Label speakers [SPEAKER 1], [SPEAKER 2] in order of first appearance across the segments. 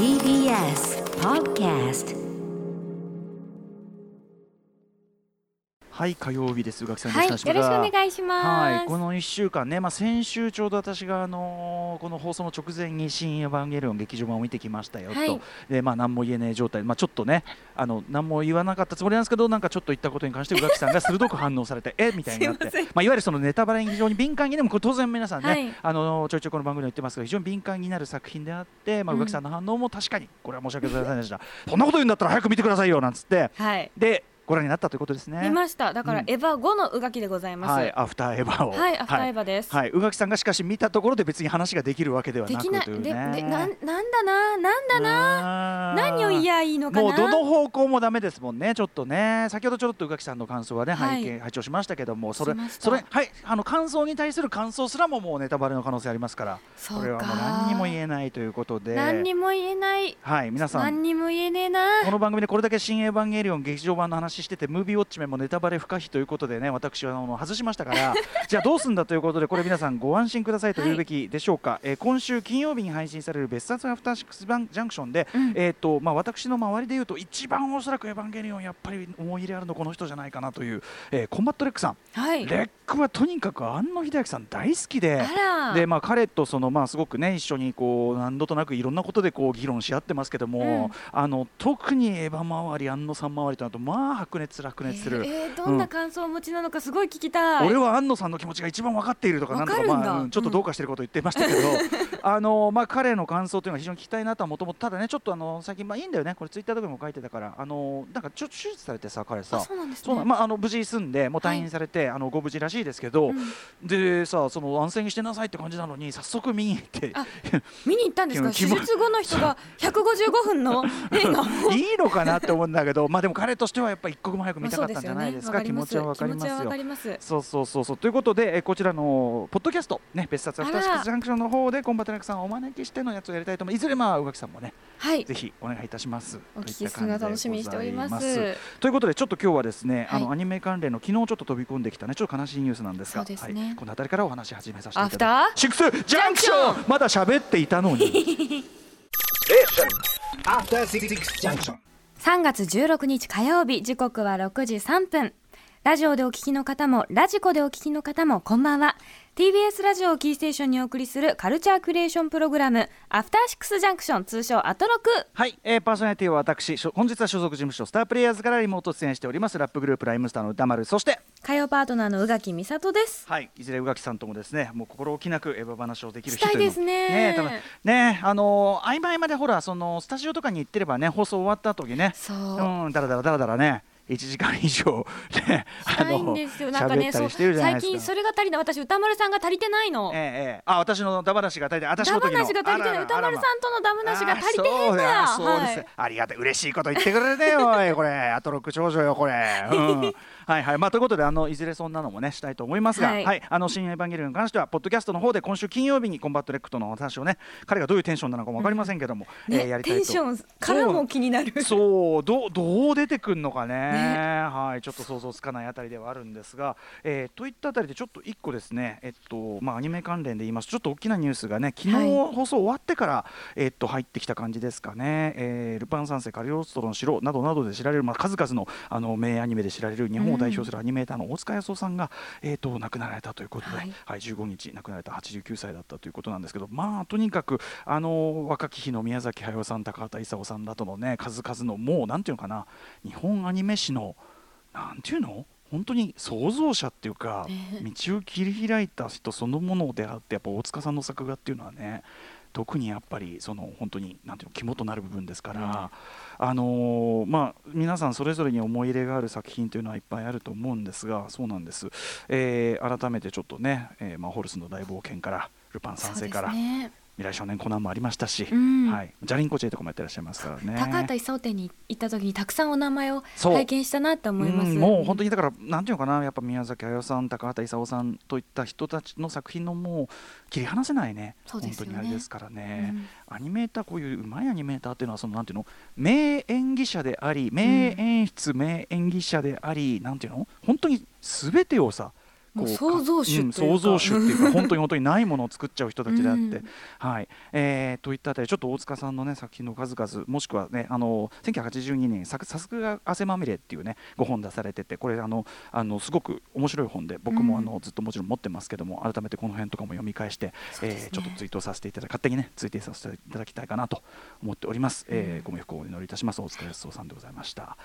[SPEAKER 1] TBS Podcast
[SPEAKER 2] はい火曜日です。宇垣さん
[SPEAKER 3] はい、よろしくお
[SPEAKER 2] 願いします。はい、この1週間ね、まあ、先週ちょうど私が、あのーこの放送の直前に「新エヴァンゲリオン劇場版」を見てきましたよと、
[SPEAKER 3] はい。
[SPEAKER 2] でまあ、何も言えない状態、まあ、ちょっとねあの何も言わなかったつもりなんですけどなんかちょっと言ったことに関して宇垣さんが鋭く反応されて え？みたいになって。
[SPEAKER 3] ま
[SPEAKER 2] あ、いわゆるそのネタバレに非常に敏感にでもこれ当然皆さんね、
[SPEAKER 3] はい。
[SPEAKER 2] あのちょいちょいこの番組で言ってますが非常に敏感になる作品であって、まあ、
[SPEAKER 3] うん
[SPEAKER 2] 宇垣さんの反応も確かにこれは申し訳ございませんでした、そんなこと言うんだったら早く見てくださいよなんつって。
[SPEAKER 3] はい、
[SPEAKER 2] でご覧になったということですね。
[SPEAKER 3] 見ました。だから、
[SPEAKER 2] うん。
[SPEAKER 3] エヴァ5のうがきでございます。
[SPEAKER 2] はい、アフターエヴァを。
[SPEAKER 3] はいアフターエヴァです。
[SPEAKER 2] はい、宇垣さんがしかし見たところで別に話ができるわけでは
[SPEAKER 3] できな
[SPEAKER 2] くという
[SPEAKER 3] で、で、
[SPEAKER 2] ね。
[SPEAKER 3] なん、なんだな、なんだな、
[SPEAKER 2] な
[SPEAKER 3] 何を言やいいのかな？
[SPEAKER 2] もうどの方向もダメですもんね、ちょっとね、先ほどちょっと宇垣さんの感想はね、
[SPEAKER 3] はい。
[SPEAKER 2] 拝見拝聴しましたけども、それそれはい。あの感想に対する感想すらももうネタバレの可能性ありますから、これはもう何にも言えないということで、
[SPEAKER 3] 何にも言えない。
[SPEAKER 2] はい皆さん。
[SPEAKER 3] 何にも言えねえな。
[SPEAKER 2] この番組でこれだけ「新エヴァンゲリオン」劇場版の話しててムービーウォッチメンもネタバレ不可避ということでね私はあの外しましたから じゃあどうすんだということでこれ皆さんご安心くださいと言うべきでしょうか、えー今週金曜日に配信される別冊アフターシックスジャンクションで、
[SPEAKER 3] うん。
[SPEAKER 2] えーとまあ、私の周りでいうと一番おそらく「エヴァンゲリオン」やっぱり思い入れあるのこの人じゃないかなという、えーコンバットレックさん、
[SPEAKER 3] はい。
[SPEAKER 2] レックはとにかく庵野秀明さん大好きで。でまあ、彼とその、まあ、すごくね一緒にこう何度となくいろんなことでこう議論し合ってますけども、あの特にエヴァ周り庵野さん周りとなるとまあ白熱する白熱する、
[SPEAKER 3] えー、どんな感想をお持ちなのかすごい聞きたい。
[SPEAKER 2] 俺は庵野さんの気持ちが一番分かっているとかなんとか
[SPEAKER 3] わかるんだ。
[SPEAKER 2] まあうんちょっとどうかしてることを言ってましたけど、あのまあ、彼の感想というのは非常に聞きたいなとはもともとただねちょっとあの最近まあいいんだよね。これツイッターとかにも書いてたからあのなんかちょっと手術されてさ彼さ。
[SPEAKER 3] あ、そうなんです
[SPEAKER 2] まあ、あの無事済んでもう退院されて、あのご無事らしいですけど、
[SPEAKER 3] うん。
[SPEAKER 2] でさその安静にしてなさいって感じなのに早速見に行って。
[SPEAKER 3] あ見に行ったんですか？手術後の人が155分の映画を。
[SPEAKER 2] いいのかなって思うんだけど、まあでも彼としてはやっぱり一刻も早く見たかったんじゃないですか？
[SPEAKER 3] まあ
[SPEAKER 2] 気持ちはわかりますよ
[SPEAKER 3] 気持ちはわか。ります。
[SPEAKER 2] そうそうそうそうということで、えこちらのポッドキャストね別冊アフターシックスジャンクションの方でコンバット REC さんをお招きしてのやつをやりたいと思います。いずれまあ宇垣さんもね
[SPEAKER 3] はい
[SPEAKER 2] ぜ。ひお願いいたします。
[SPEAKER 3] お聞きするの楽しみにしております。
[SPEAKER 2] ということでちょっと今日はですね、あ
[SPEAKER 3] はい
[SPEAKER 2] のアニメ関連の昨日ちょっと飛び込んできたねちょっと悲しいニュースなんですが、
[SPEAKER 3] そうですね
[SPEAKER 2] はい、この辺りからお話し始めさせていただき
[SPEAKER 3] アフタ
[SPEAKER 2] ます。シックスジャンクションまだ喋っていたのに。
[SPEAKER 4] After Six Junction.
[SPEAKER 3] 3月16日火曜日時刻は6時3分。ラジオでお聞きの方もラジコでお聞きの方もこんばんは。TBS ラジオをキーステーションにお送りするカルチャークリエーションプログラムアフターシックスジャンクション通称アトロク。
[SPEAKER 2] はい、えーパーソナリティは私本日は所属事務所スタープレイヤーズからリモート出演しておりますラップグループライムスターの歌丸。そして
[SPEAKER 3] 火曜パートナーの宇垣美里です。
[SPEAKER 2] はいいずれ宇垣さんともですねもう心置きなくエヴァ話をできる日
[SPEAKER 3] したいですね。
[SPEAKER 2] ね多分ねあのー合間合間でほらそのスタジオとかに行ってればね放送終わった後にね。
[SPEAKER 3] そう。
[SPEAKER 2] うんだらだらだらだらね1時間以上 ね
[SPEAKER 3] したいんですよ。なんか
[SPEAKER 2] 喋ったりしてるじゃない
[SPEAKER 3] 最
[SPEAKER 2] ですか。
[SPEAKER 3] それが足りない私宇多丸さんが足りてないの。
[SPEAKER 2] ええええ。あ私のムダ話が足りて私
[SPEAKER 3] ダ
[SPEAKER 2] の時の。
[SPEAKER 3] ムなしが足りてない。
[SPEAKER 2] 宇
[SPEAKER 3] 多丸さんとのムダ話が足りてへ
[SPEAKER 2] あ
[SPEAKER 3] んのや
[SPEAKER 2] そうです、
[SPEAKER 3] はい。
[SPEAKER 2] ありがたい嬉しいこと言ってくれてよこれ。アトロク長女よこれ、うん、はいはい。まあということであのいずれそんなのもねしたいと思いますがは、
[SPEAKER 3] はい。い
[SPEAKER 2] あの新エヴァンゲリオンに関してはポッドキャストの方で今週金曜日にコンバット REC とのお話をね彼がどういうテンションなのかもわかりませんけども、えー
[SPEAKER 3] ね
[SPEAKER 2] やりたいと。
[SPEAKER 3] テンションからも気になる。
[SPEAKER 2] そうどうどう出てくるのかね。
[SPEAKER 3] ね。
[SPEAKER 2] はい。ちょっと想像つかないあたりではあるんですが、えーといったあたりでちょっと一個ですねえっとまあアニメ関連で言いますとちょっと大きなニュースがね昨日
[SPEAKER 3] はい。
[SPEAKER 2] 放送終わってから、えっと入ってきた感じですかね、えールパン三世カリオストロの城などなどで知られる、まあ、数々のあの名アニメで知られる日本を代表するアニメーターの大塚康夫さんが、えー、と亡くなられたということで、
[SPEAKER 3] は
[SPEAKER 2] はいい15日亡くなられた89歳だったということなんですけどまあとにかくあの若き日の宮崎駿さん高畑勲さんだとのね数々のもうなんていうのかな日本アニメ史のなんていうの？本当に創造者っていうか、
[SPEAKER 3] ね
[SPEAKER 2] 道を切り開いた人そのものであってやっぱ大塚さんの作画っていうのはね特にやっぱりその本当になんていうの肝となる部分ですから、あのーまあ皆さんそれぞれに思い入れがある作品というのはいっぱいあると思うんですがそうなんです、えー改めてちょっとね、えーまあ、ホルスの大冒険からルパン三世から、
[SPEAKER 3] そうですね。
[SPEAKER 2] 未来少年コナンもありましたし、
[SPEAKER 3] うん。
[SPEAKER 2] はい、ジャリンコチェとかもやってらっしゃいますからね。
[SPEAKER 3] 高畑勲店に行った時にたくさんお名前を拝見したなって思います。
[SPEAKER 2] うんもう本当にだからなんていうのかなやっぱ宮崎駿さん高畑勲さんといった人たちの作品のもう切り離せないね。
[SPEAKER 3] そうですよね。
[SPEAKER 2] 本当にあれですからね、
[SPEAKER 3] うん。
[SPEAKER 2] アニメーターこういううまいアニメーターっていうのはそのなんていうの名演技者であり名演出、名演技者でありなんていうの本当に全てをさ
[SPEAKER 3] こう創造主、う
[SPEAKER 2] ん、創造主っていうか本当に本当にないものを作っちゃう人たちであって、うん、はい。えー、といったあたりちょっと大塚さんのね作品の数々もしくはねあの1982年ささすが汗まみれっていうねご本出されててこれあのあのすごく面白い本で僕もあの、ずっともちろん持ってますけども改めてこの辺とかも読み返して、ね、えー、ちょっとツイートさせていただ勝手にねツイートさせていただきたいかなと思っております、えー、ご冥福をお祈りいたします。大塚康夫さんでございました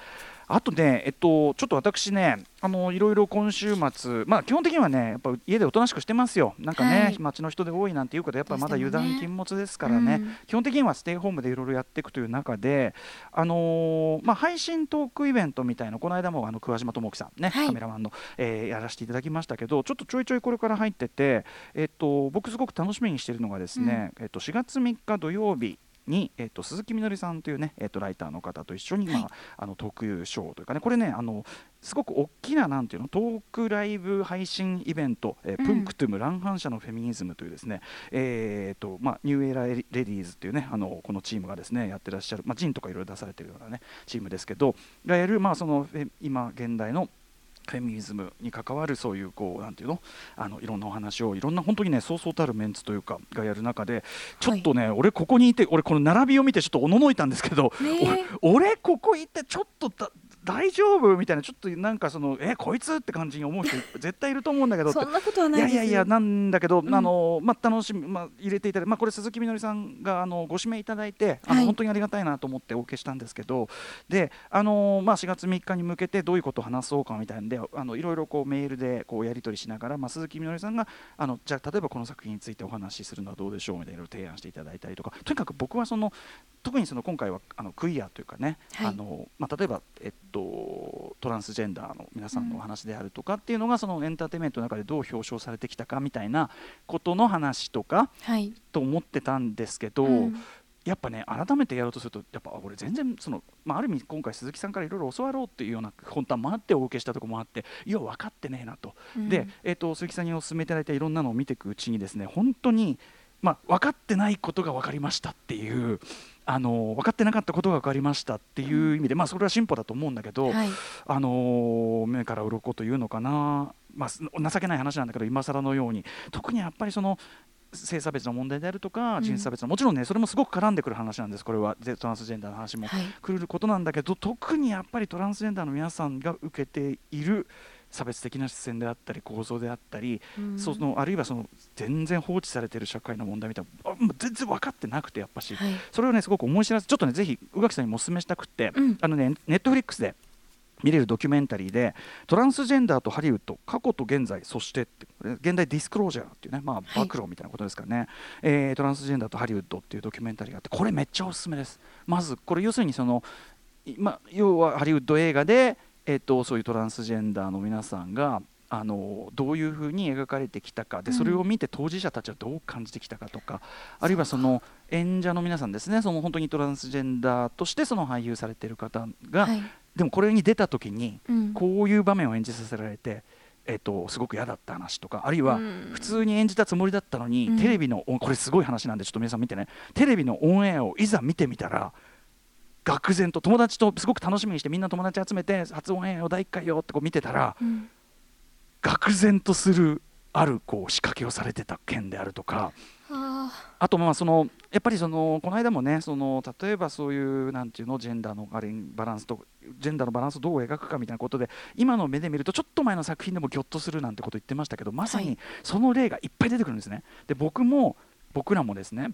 [SPEAKER 2] あとね、えっと、ちょっと私ね、あのいろいろ今週末、まあ、基本的にはね、やっぱ家でおとなしくしてますよ、なんかね、はい、街の人で多いなんていうこと、やっぱまだ油断禁物ですからね、ねうん、基本的にはステイホームでいろいろやっていくという中で、あのー、まあ、配信トークイベントみたいな、この間もあの桑島智樹さんね、はい、カメラマンの、えー、やらせていただきましたけど、ちょっとちょいちょいこれから入ってて、えっと、僕、すごく楽しみにしているのがですね、うん、えっと、4月3日土曜日、に、えーと、鈴木みのりさんというね、えーと、ライターの方と一緒に、まあ、はい、あの特有賞というかねこれねあのすごく大きななんていうのトークライブ配信イベント、えー、うん、プンクトゥム乱反射のフェミニズムというですね、えーとまあ、ニューエラレディーズというねあのこのチームがですねやってらっしゃる、まあ、ジンとかいろいろ出されてるようなねチームですけどがやる、まあ、その今現代のフェミニズムに関わるそういうこうなんていうの？あのいろんなお話をいろんな本当にねそうそうたるメンツというかがやる中でちょっとね、はい、俺ここにいて俺この並びを見てちょっとおののいたんですけど、ね、俺ここいてちょっと大丈夫？みたいなちょっとなんかそのえこいつって感じに思う人 絶対いると思うんだけど
[SPEAKER 3] そんなことはない
[SPEAKER 2] いやいやいやなんだけど、うん、あのまあ楽しみまあ入れていただいてまあこれ鈴木みのりさんがあのご指名いただいてあの、はい、本当にありがたいなと思ってお受けしたんですけどであのまあ4月3日に向けてどういうことを話そうかみたいなんであのいろいろこうメールでこうやり取りしながらまあ鈴木みのりさんがあのじゃあ例えばこの作品についてお話しするのはどうでしょうみたいな提案していただいたりとかとにかく僕はその特にその今回はあのクイアというかね、はい、あのまあ例えばえっとトランスジェンダーの皆さんのお話であるとかっていうのがそのエンターテインメントの中でどう表彰されてきたかみたいなことの話とか、と思ってたんですけど、うん、やっぱね改めてやろうとするとやっぱ俺全然その、まあ、ある意味今回鈴木さんからいろいろ教わろうっていうような本当はあってお受けしたところもあっていや分かってねえなと、うん、で、えーと、鈴木さんにお勧めいただいたいろんなのを見ていくうちにですね本当に、まあ、分かってないことが分かりましたっていう。あの分かってなかったことが分かりましたっていう意味で、まあ、それは進歩だと思うんだけど、はい、あの目から鱗というのかな、まあ、情けない話なんだけど今更のように。特にやっぱりその性差別の問題であるとか人種差別の、もちろんねそれもすごく絡んでくる話なんですこれは。トランスジェンダーの話も。くることなんだけど、はい、特にやっぱりトランスジェンダーの皆さんが受けている差別的な視線であったり構造であったり、うん、そのあるいはその全然放置されている社会の問題みたいな全然分かってなくてやっぱし、はい、それをねすごく思い知らせちょっとねぜひ宇垣さんにもお勧めしたくて、うん、あのねネットフリックスで見れるドキュメンタリーでトランスジェンダーとハリウッド過去と現在そして現代ディスクロージャーっていうねまあ暴露みたいなことですからね、はい、えー、トランスジェンダーとハリウッドっていうドキュメンタリーがあってこれめっちゃおすすめです。まずこれ要するにそのま要はハリウッド映画でえーとそういうトランスジェンダーの皆さんがあのどういうふうに描かれてきたか。でそれを見て当事者たちはどう感じてきたかとか、あるいはその演者の皆さんですね。その本当にトランスジェンダーとしてその俳優されている方が、はい、でもこれに出た時にこういう場面を演じさせられて。えっと、すごく嫌だった話とかあるいは普通に演じたつもりだったのに、テレビのこれすごい話なんでちょっと皆さん見てねテレビのオンエアをいざ見てみたら愕然と友達とすごく楽しみにしてみんな友達集めて初オンエアを第1回よってこう見てたら、うん、愕然とするあるこう仕掛けをされてた件であるとか。あとまあそのやっぱりそのこの間もねその例えばそういうなんていうのジェンダーのバランスとジェンダーのバランスをどう描くかみたいなことで今の目で見るとちょっと前の作品でもぎょっとするなんてこと言ってましたけどまさにその例がいっぱい出てくるんですね。で僕も僕らもですね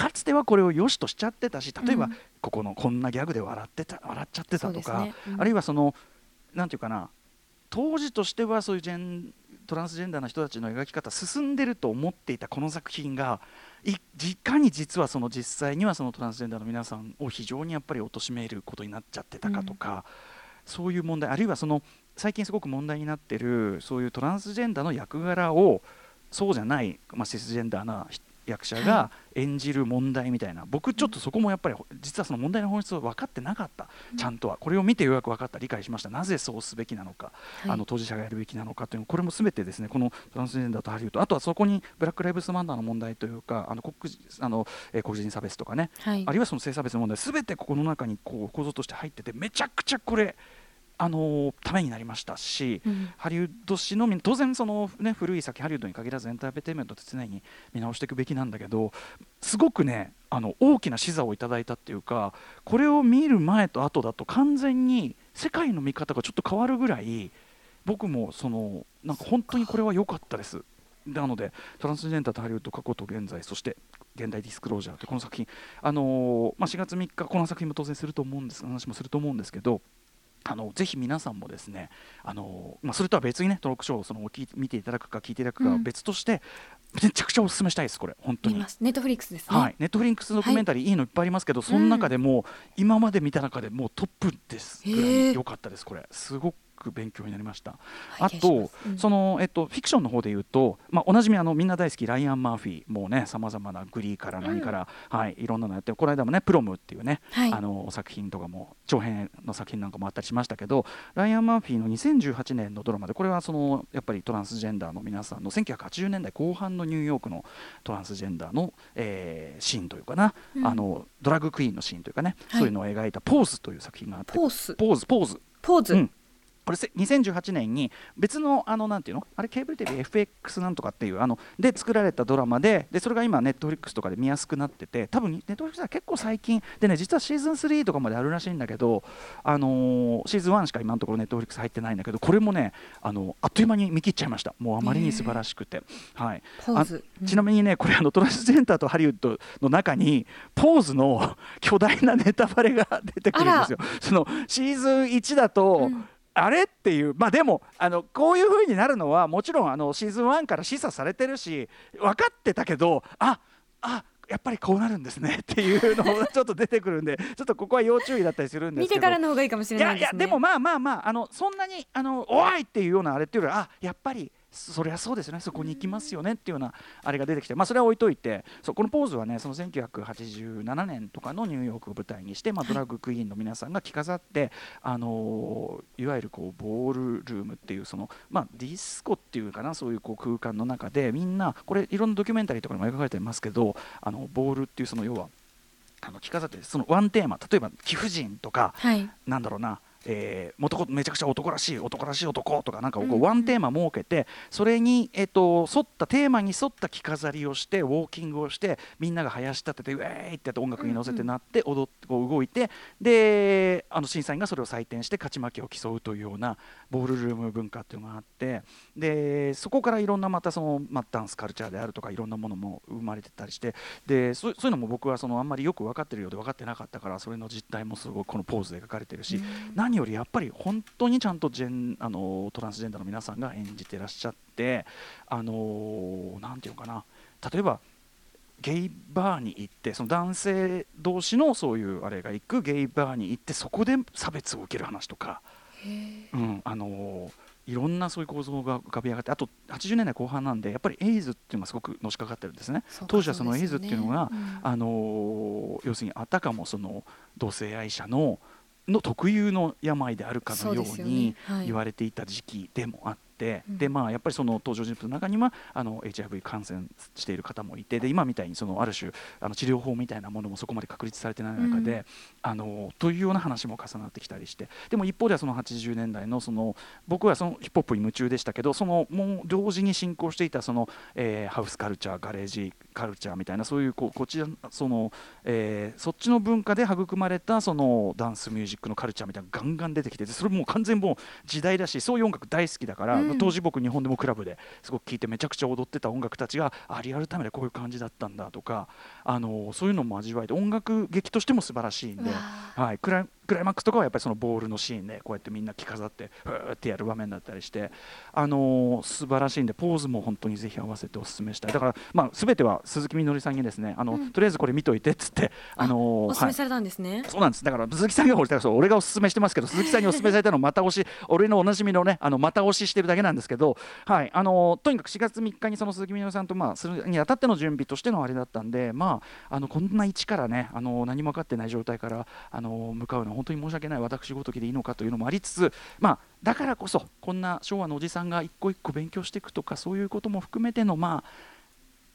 [SPEAKER 2] かつてはこれを良しとしちゃってたし例えばここのこんなギャグで笑ってた笑っちゃってたとか、ね。うん、あるいはそのなんていうかな当時としてはそういうジェントランスジェンダーの人たちの描き方進んでると思っていたこの作品がいかに実はその実際にはそのトランスジェンダーの皆さんを非常にやっぱり貶めることになっちゃってたかとか、うん、そういう問題あるいはその最近すごく問題になってるそういうトランスジェンダーの役柄をそうじゃない、まあ、シスジェンダーな役者が演じる問題みたいな、僕ちょっとそこもやっぱり実はその問題の本質を分かってなかった、ちゃんとは。これを見てようやく分かった。理解しましたなぜそうすべきなのか、あの当事者がやるべきなのかというこれも全てですね。このトランスジェンダーとハリウッド。あとはそこにブラック・ライブズ・マンダーの問題というかあの黒あの、えー、黒人差別とかね、はい、あるいはその性差別の問題。全てここの中にこう構造として入っててめちゃくちゃこれあのためになりましたし、
[SPEAKER 3] うん
[SPEAKER 2] ハリウッド史のみ当然その、ね、古い先ハリウッドに限らずエンターテインメントって常に見直していくべきなんだけどすごくねあの大きな視座をいただいたっていうかこれを見る前と後だと完全に世界の見方がちょっと変わるぐらい僕もそのなんか本当にこれは良かったです。なのでトランスジェンダーとハリウッド過去と現在そして現代ディスクロージャーというこの作品、あのーまあ、4月3日この作品も当然すると思うんです話もすると思うんですけどあのぜひ皆さんもですね、あのまあ、それとは別にねトークショーをその見ていただくか聞いていただくかは
[SPEAKER 3] うん。
[SPEAKER 2] 別として、めちゃくちゃお勧めしたいですこれ。本当に。
[SPEAKER 3] ネットフリックスですね、
[SPEAKER 2] はい、ネットフリックスドキュメンタリーい。いのいっぱいありますけど、その中でも今まで見た中でもうトップですぐらい良かったですこれ。すごく勉強になりました。あ
[SPEAKER 3] 拝見しま
[SPEAKER 2] と
[SPEAKER 3] す、うん。
[SPEAKER 2] そのえっとフィクションの方で言うと、まあ、おなじみあのみんな大好きライアン・マーフィーもうねさまざまなグリーから何から、はいいろんなのやってこの間もねプロムっていうね、
[SPEAKER 3] はい。
[SPEAKER 2] あの作品とかも長編の作品なんかもあったりしましたけどライアン・マーフィーの2018年のドラマでこれはそのやっぱりトランスジェンダーの皆さんの1980年代後半のニューヨークのトランスジェンダーの、えーシーンというかな、
[SPEAKER 3] うん。
[SPEAKER 2] あのドラッグクイーンのシーンというかね、
[SPEAKER 3] はい。
[SPEAKER 2] そういうのを描いた「ポーズ」という作品があって
[SPEAKER 3] ポース
[SPEAKER 2] ポーズポーズ。
[SPEAKER 3] ポーズ、
[SPEAKER 2] うんこれせ2018年に別のあのなんていうの？あれケーブルテレビ FX なんとかっていうあので作られたドラマででそれが今ネットフリックスとかで見やすくなってて多分ネットフリックスは結構最近でね実はシーズン3とかまであるらしいんだけどあのーシーズン1しか今のところネットフリックス入ってないんだけどこれもねあのあっという間に見切っちゃいました。もうあまりに素晴らしくて。はい。
[SPEAKER 3] ポーズ。
[SPEAKER 2] ちなみにねこれあのトランスジェンダーとハリウッドの中にポーズの 巨大なネタバレが出てくるんですよ。そのシーズン1だと、
[SPEAKER 3] うん
[SPEAKER 2] あれ？っていうまあでもあのこういう風になるのはもちろんあのシーズン1から示唆されてるし分かってたけどああやっぱりこうなるんですね っていうのがちょっと出てくるんでちょっとここは要注意だったりするんですけど。
[SPEAKER 3] 見てからの方がいいかもしれ
[SPEAKER 2] いやいや
[SPEAKER 3] ないですね。
[SPEAKER 2] でもまあまあまああのそんなにあのおいっていうようなあれっていうよりはあやっぱりそりゃそうですよね。そこに行きますよねっていうようなあれが出てきて。まあそれは置いといてそうこのポーズはねその1987年とかのニューヨークを舞台にして、まあ、ドラッグクイーンの皆さんが着飾って、あのーいわゆるこうボールルームっていうその、まあ、ディスコっていうかなそういうこう空間の中でみんなこれいろんなドキュメンタリーとかにも描かれてますけどあのボールっていうその要はあの着飾ってそのワンテーマ例えば貴婦人とか
[SPEAKER 3] はい。
[SPEAKER 2] なんだろうな、えー、男めちゃくちゃ男らしい男らしい男とかなんかこ
[SPEAKER 3] う
[SPEAKER 2] ワンテーマ設けてそれに、えっと沿ったテーマに沿った着飾りをしてウォーキングをしてみんなが囃し立ててウェーイって音楽に乗せてなって踊ってこう動いてであの審査員がそれを採点して勝ち負けを競うというようなボールルーム文化っていうのがあってでそこからいろんなまたその、まあ、ダンスカルチャーであるとかいろんなものも生まれてたりしてでそうそういうのも僕はそのあんまりよく分かってるようで分かってなかったからそれの実態もすごいこのポーズで描かれてるし、何よりやっぱり本当にちゃんとジェンあのトランスジェンダーの皆さんが演じてらっしゃってあのなんていうのかな。例えばゲイバーに行ってその男性同士のそういうあれが行くゲイバーに行ってそこで差別を受ける話とか、うん、あのいろんなそういう構造が浮かび上がってあと80年代後半なんでやっぱりエイズっていうのがすごくのしかかってるんですね。当時はそのエイズっていうのが
[SPEAKER 3] うん。
[SPEAKER 2] あの要するにあたかもその同性愛者のの特有の病であるかのよ
[SPEAKER 3] そう
[SPEAKER 2] に言われていた時期でもあって、
[SPEAKER 3] うん。
[SPEAKER 2] でまあやっぱりその登場人物の中にはあの HIV 感染している方もいてで今みたいにそのある種あの治療法みたいなものもそこまで確立されてない中で、
[SPEAKER 3] うん。
[SPEAKER 2] あのというような話も重なってきたりしてでも一方ではその80年代のその僕はそのヒップホップに夢中でしたけどそのもう同時に進行していたその、えーハウスカルチャーガレージカルチャーみたいなそういうこうこちらその、えーそっちの文化で育まれたそのダンスミュージックのカルチャーみたいなのがガンガン出てきてでそれもう完全にもう時代だしそういう音楽大好きだから、
[SPEAKER 3] うん
[SPEAKER 2] 当時僕日本でもクラブですごく聴いてめちゃくちゃ踊ってた音楽たちがあリアルタイムでこういう感じだったんだとかあのそういうのも味わえて音楽劇としても素晴らしいんではい、クライクライマックスとかはやっぱりそのボールのシーンでこうやってみんな着飾ってふーってやる場面だったりして、あのー素晴らしいんでポーズも本当にぜひ合わせてお勧めしたい。だから、まあ、全ては鈴木みのりさんにですねあの、
[SPEAKER 3] うん。
[SPEAKER 2] とりあえずこれ見といてっつって、あのーはい。
[SPEAKER 3] おすすめされたんですね、
[SPEAKER 2] そうなんです。だから鈴木さんが俺がおすすめしてますけど鈴木さんにおすすめされたのをまた押し俺のおなじみのねあのまた押ししてるだけなんですけど、はい。あのとにかく4月3日にその鈴木みのりさんと、まあ、するにあたっての準備としてのあれだったんで、まあ、あのこんな一からねあの何も分かってない状態からあの向かうのは本当に申し訳ない私ごときでいいのかというのもありつつ、まあ、だからこそこんな昭和のおじさんが一個一個勉強していくとかそういうことも含めてのまあ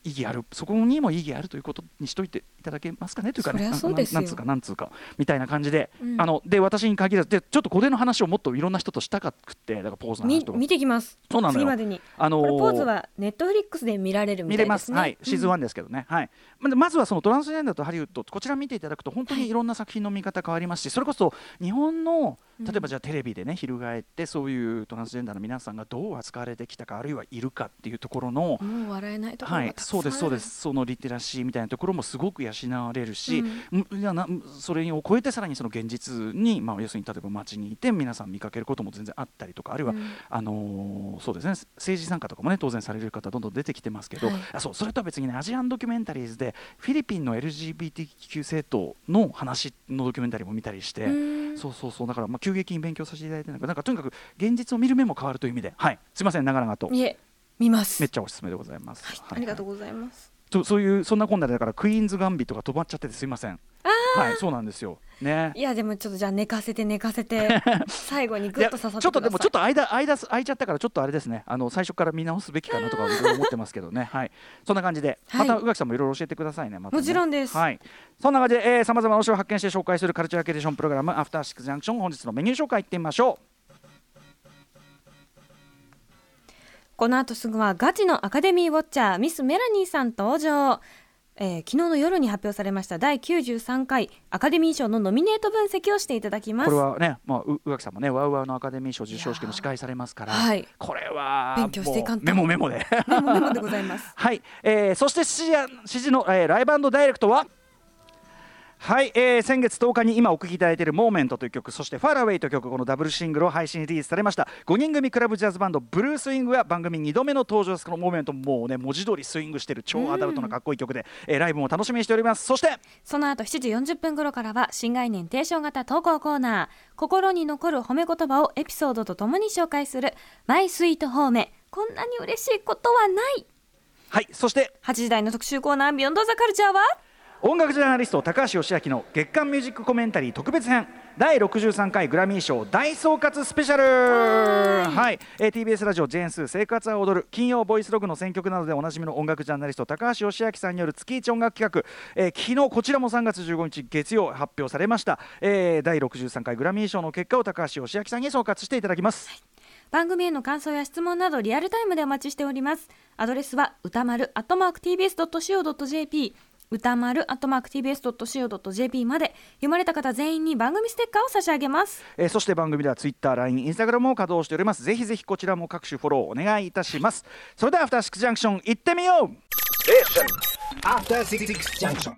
[SPEAKER 2] 意義あるそこにも意義あるということにしといていただけますかねというかね
[SPEAKER 3] そなん
[SPEAKER 2] つうかなんつうかみたいな感じで、
[SPEAKER 3] うん。
[SPEAKER 2] あので私に限らずでちょっとこれの話をもっといろんな人としたかくってだからポーズの
[SPEAKER 3] み
[SPEAKER 2] 話とか。
[SPEAKER 3] 見てきます。
[SPEAKER 2] そうなのよ。
[SPEAKER 3] 次までに。
[SPEAKER 2] あの
[SPEAKER 3] これポーズはネットフリックスで見られるみ
[SPEAKER 2] 見れます、
[SPEAKER 3] たいです。ね
[SPEAKER 2] はい、シーズン1ですけどね、はい。ままずはそのトランスジェンダーとハリウッドこちら見ていただくと本当にいろんな作品の見方変わりますし、それこそ日本の例えばじゃあテレビでね翻ってそういうトランスジェンダーの皆さんがどう扱われてきたかあるいはいるかっていうところの、
[SPEAKER 3] もう笑えないところ
[SPEAKER 2] はい、
[SPEAKER 3] がたくさん
[SPEAKER 2] そうですそうです。そのリテラシーみたいなところもすごく養われるし、
[SPEAKER 3] うん。
[SPEAKER 2] んいやなそれを超えてさらにその現実に、まあ、要するに例えば街にいて皆さん見かけることも全然あったりとかあるいは、
[SPEAKER 3] うん。
[SPEAKER 2] あのーそうですね政治参加とかもね当然される方どんどん出てきてますけど、
[SPEAKER 3] はい
[SPEAKER 2] あそうそれとは別にねアジアンドキュメンタリーズでフィリピンの LGBTQ 政党の話のドキュメンタリーも見たりして。
[SPEAKER 3] うん
[SPEAKER 2] そうそうそう。だからまあ急激に勉強させていただいてなんかなんかとにかく現実を見る目も変わるという意味ではい。すいません長々と。
[SPEAKER 3] いえ見ます。
[SPEAKER 2] めっちゃおすすめでございます、
[SPEAKER 3] はい。
[SPEAKER 2] はい
[SPEAKER 3] ありがとうございます。
[SPEAKER 2] とそういうそんなこんなでだからクイーンズ・ガンビットが止まっちゃっててすいませんはいそうなんですよ。ね。
[SPEAKER 3] いやでもちょっとじゃあ寝かせて寝かせて 最後にグッと刺さって
[SPEAKER 2] ちょっとでもちょっと間間空いちゃったからちょっとあれですね。あの最初から見直すべきかなとか思ってますけどね。はい。そんな感じで
[SPEAKER 3] はい
[SPEAKER 2] また宇垣さんもいろいろ教えてくださいねまたね。
[SPEAKER 3] もちろんです。
[SPEAKER 2] はい。そんな感じでさまざまな推しを発見して紹介するカルチャーキュレーションプログラムアフターシックスジャンクション本日のメニュー紹介いってみましょ
[SPEAKER 3] この後すぐはガチのアカデミーウォッチャーミスメラニーさん登場、えー昨日の夜に発表されました第93回アカデミー賞のノミネート分析をしていただき
[SPEAKER 2] う
[SPEAKER 3] ます。
[SPEAKER 2] これはねまあう宇垣さんもねワウワウのアカデミー賞授賞式の司会されますから
[SPEAKER 3] はい。
[SPEAKER 2] これは
[SPEAKER 3] 勉強していかん
[SPEAKER 2] メモメモで。
[SPEAKER 3] メモメモでございます。
[SPEAKER 2] はい、えーそして7時や7時の、えーライブダイレクトははい、えー先月10日に今お聴きいただいている「モーメントという曲そして「ファラウェイという曲このダブルシングルを配信リリースされました。5人組クラブジャズバンドブルースイングが番組2度目の登場です。この「モーメントもうね文字通りスイングしてる超アダルトなかっこいい曲で、えーライブも楽しみにしております。そして
[SPEAKER 3] その後7時40分頃からは新概念提唱型投稿コーナー。心に残る褒め言葉をエピソードとともに紹介するマイスイート褒めこんなに嬉しいことはない。
[SPEAKER 2] はいそして
[SPEAKER 3] 8時台の特集コーナービヨンドザカルチャーは？
[SPEAKER 2] 音楽ジャーナリスト高橋義明の月間ミュージックコメンタリー特別編第63回グラミー賞大総括スペシャル。はい、えー TBS ラジオジェーンスー生活は踊る金曜ボイスログの選曲などでおなじみの音楽ジャーナリスト高橋義明さんによる月一音楽企画、えー昨日こちらも3月15日月曜発表されました、えー第63回グラミー賞の結果を高橋義明さんに総括していただきます、
[SPEAKER 3] 番組への感想や質問などリアルタイムでお待ちしております。アドレスは歌丸 @tbs.co.jp 歌丸 @tbs.co.jp まで読まれた方全員に番組ステッカーを差し上げます。
[SPEAKER 2] えーそして番組では Twitter、LINE、Instagram も稼働しております。ぜひぜひこちらも各種フォローお願いいたします。それではアフターシックスジャンクション行ってみよう。
[SPEAKER 1] After Six Junction.